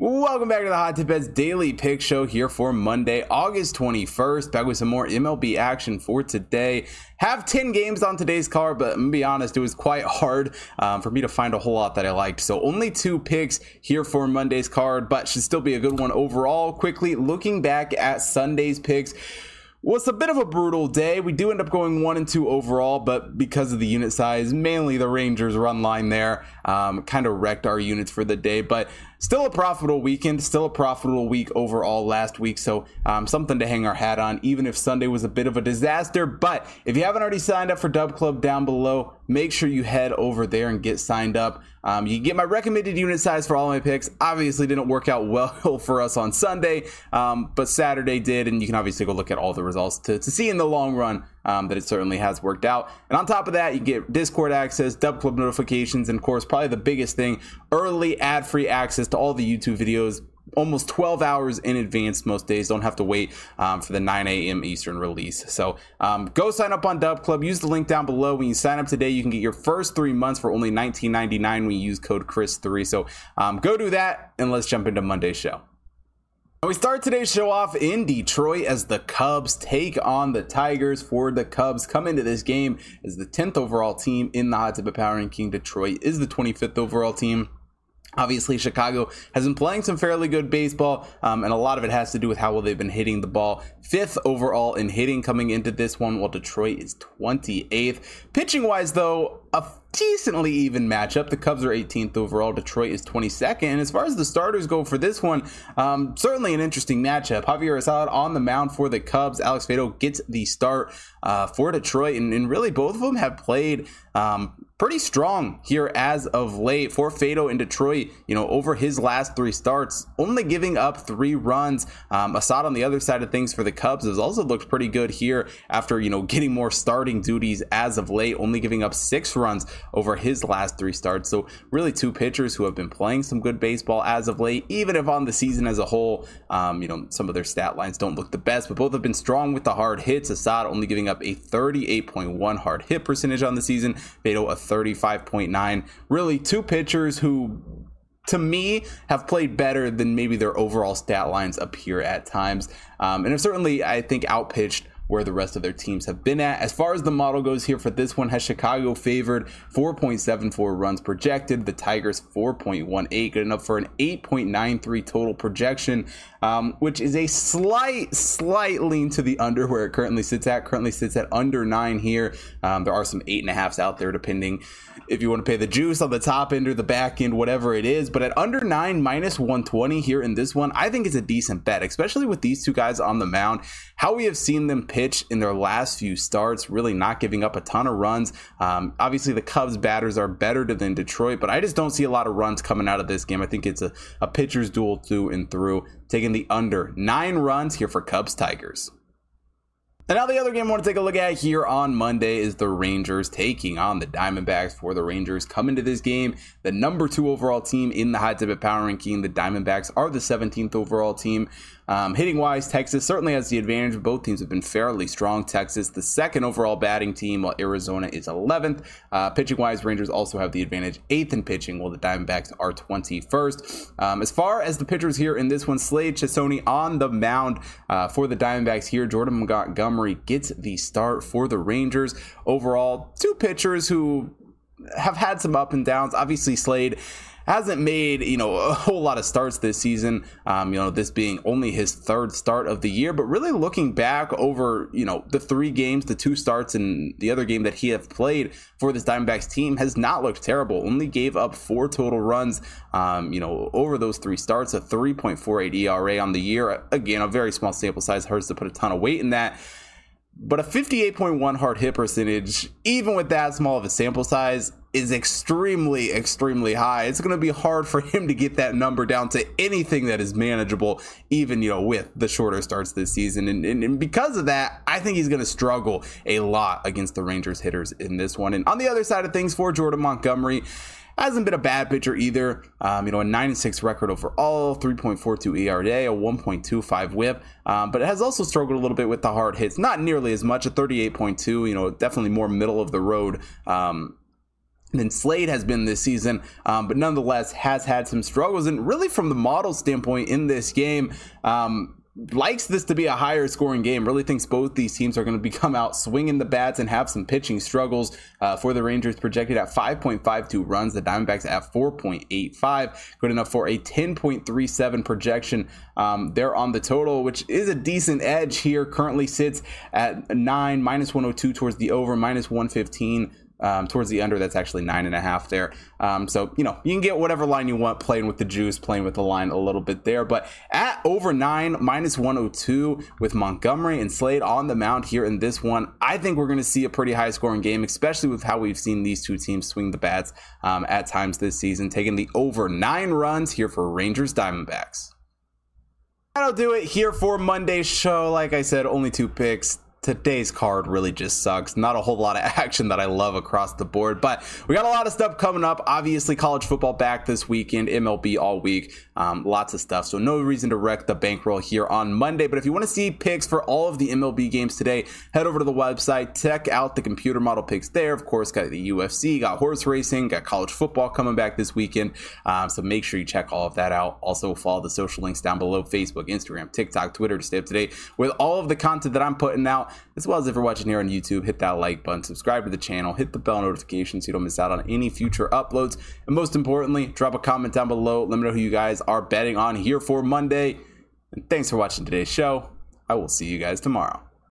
Welcome back to the Hot Tip Bets Daily Pick Show here for Monday, August 21st. Back with some more MLB action for today. Have 10 games on today's card, but I'm gonna be honest, it was quite hard um, for me to find a whole lot that I liked. So only two picks here for Monday's card, but should still be a good one overall. Quickly looking back at Sunday's picks. Was a bit of a brutal day. We do end up going one and two overall, but because of the unit size, mainly the Rangers run line there, um, kind of wrecked our units for the day. But still a profitable weekend, still a profitable week overall last week. So um, something to hang our hat on, even if Sunday was a bit of a disaster. But if you haven't already signed up for Dub Club down below, make sure you head over there and get signed up. Um, you get my recommended unit size for all my picks. Obviously, didn't work out well for us on Sunday, um, but Saturday did, and you can obviously go look at all the results to, to see in the long run um, that it certainly has worked out. And on top of that, you get Discord access, Dub Club notifications, and of course, probably the biggest thing, early ad free access to all the YouTube videos almost 12 hours in advance most days. Don't have to wait um, for the 9 a.m. Eastern release. So um, go sign up on Dub Club. Use the link down below. When you sign up today, you can get your first three months for only $19.99 when you use code Chris3. So um, go do that and let's jump into Monday's show. We start today's show off in Detroit as the Cubs take on the Tigers. For the Cubs, come into this game as the 10th overall team in the Hot Tip Power Ranking. Detroit is the 25th overall team. Obviously, Chicago has been playing some fairly good baseball, um, and a lot of it has to do with how well they've been hitting the ball. Fifth overall in hitting coming into this one, while Detroit is 28th. Pitching wise, though, a decently even matchup. The Cubs are 18th overall. Detroit is 22nd. And as far as the starters go for this one, um, certainly an interesting matchup. Javier Assad on the mound for the Cubs. Alex Faedo gets the start uh, for Detroit. And, and, really, both of them have played um, pretty strong here as of late for Faedo in Detroit. You know, over his last three starts, only giving up three runs. Um, Assad on the other side of things for the Cubs has also looked pretty good here after, you know, getting more starting duties as of late, only giving up six runs over his last three starts. So, really, two pitchers who have been playing some good baseball as of late, even if on the season as a whole, um, you know, some of their stat lines don't look the best, but both have been strong with the hard hits. Assad only giving up a 38.1 hard hit percentage on the season, Faedo a 35.9. Really, two pitchers who to me, have played better than maybe their overall stat lines appear at times. Um, and have certainly, I think, outpitched where the rest of their teams have been at. As far as the model goes here for this one, has Chicago favored 4.74 runs projected. The Tigers 4.18, good enough for an 8.93 total projection, um, which is a slight, slight lean to the under where it currently sits at. Currently sits at under nine here. Um, there are some eight and a halfs out there, depending if you want to pay the juice on the top end or the back end, whatever it is. But at under nine, minus 120 here in this one, I think it's a decent bet, especially with these two guys on the mound. How we have seen them pitch in their last few starts, really not giving up a ton of runs. Um, obviously, the Cubs batters are better than Detroit, but I just don't see a lot of runs coming out of this game. I think it's a, a pitcher's duel through and through. Taking the under nine runs here for Cubs Tigers. And now the other game I want to take a look at here on Monday is the Rangers taking on the Diamondbacks. For the Rangers come into this game, the number two overall team in the Hot Tip Power Ranking. The Diamondbacks are the 17th overall team. Um, hitting wise, Texas certainly has the advantage. Both teams have been fairly strong. Texas, the second overall batting team, while Arizona is 11th. Uh, pitching wise, Rangers also have the advantage, eighth in pitching, while the Diamondbacks are 21st. Um, as far as the pitchers here in this one, Slade Cecconi on the mound uh, for the Diamondbacks here. Jordan Montgomery gets the start for the Rangers. Overall, two pitchers who have had some up and downs. Obviously, Slade hasn't made you know a whole lot of starts this season. Um, you know, this being only his third start of the year, but really looking back over you know the three games, the two starts, and the other game that he have played for this Diamondbacks team has not looked terrible. Only gave up four total runs. Um, you know, over those three starts, a 3.48 ERA on the year. Again, a very small sample size hurts to put a ton of weight in that. But a 58.1 hard hit percentage, even with that small of a sample size, is extremely, extremely high. It's going to be hard for him to get that number down to anything that is manageable, even, you know, with the shorter starts this season. And, and, and because of that, I think he's going to struggle a lot against the Rangers hitters in this one. And on the other side of things for Jordan Montgomery, hasn't been a bad pitcher either. Um, you know, a 9 6 record overall, 3.42 ERA, a 1.25 whip. Um, but it has also struggled a little bit with the hard hits. Not nearly as much, a 38.2, you know, definitely more middle of the road. Um, than Slade has been this season, um, but nonetheless has had some struggles. And really, from the model standpoint in this game, um, likes this to be a higher scoring game. Really thinks both these teams are going to come out swinging the bats and have some pitching struggles uh, for the Rangers. Projected at 5.52 runs, the Diamondbacks at 4.85, good enough for a 10.37 projection. Um, they're on the total, which is a decent edge here. Currently sits at nine minus 102 towards the over, minus 115 um, towards the under, that's actually nine and a half there. Um, so, you know, you can get whatever line you want playing with the juice, playing with the line a little bit there. But at over nine, minus 102 with Montgomery and Slade on the mound here in this one, I think we're going to see a pretty high scoring game, especially with how we've seen these two teams swing the bats um, at times this season, taking the over nine runs here for Rangers Diamondbacks. That'll do it here for Monday's show. Like I said, only two picks today's card really just sucks. Not a whole lot of action that I love across the board, but we got a lot of stuff coming up. Obviously, college football back this weekend, MLB all week, um, lots of stuff. So no reason to wreck the bankroll here on Monday. But if you want to see picks for all of the MLB games today, head over to the website, check out the computer model picks there. Of course, got the UFC, got horse racing, got college football coming back this weekend. Um, so make sure you check all of that out. Also follow the social links down below: Facebook, Instagram, TikTok, Twitter to stay up to date with all of the content that I'm putting as well as if you're watching here on YouTube, hit that like button, subscribe to the channel, hit the bell notification so you don't miss out on any future uploads. And most importantly, drop a comment down below. Let me know who you guys are betting on here for Monday. And thanks for watching today's show. I will see you guys tomorrow.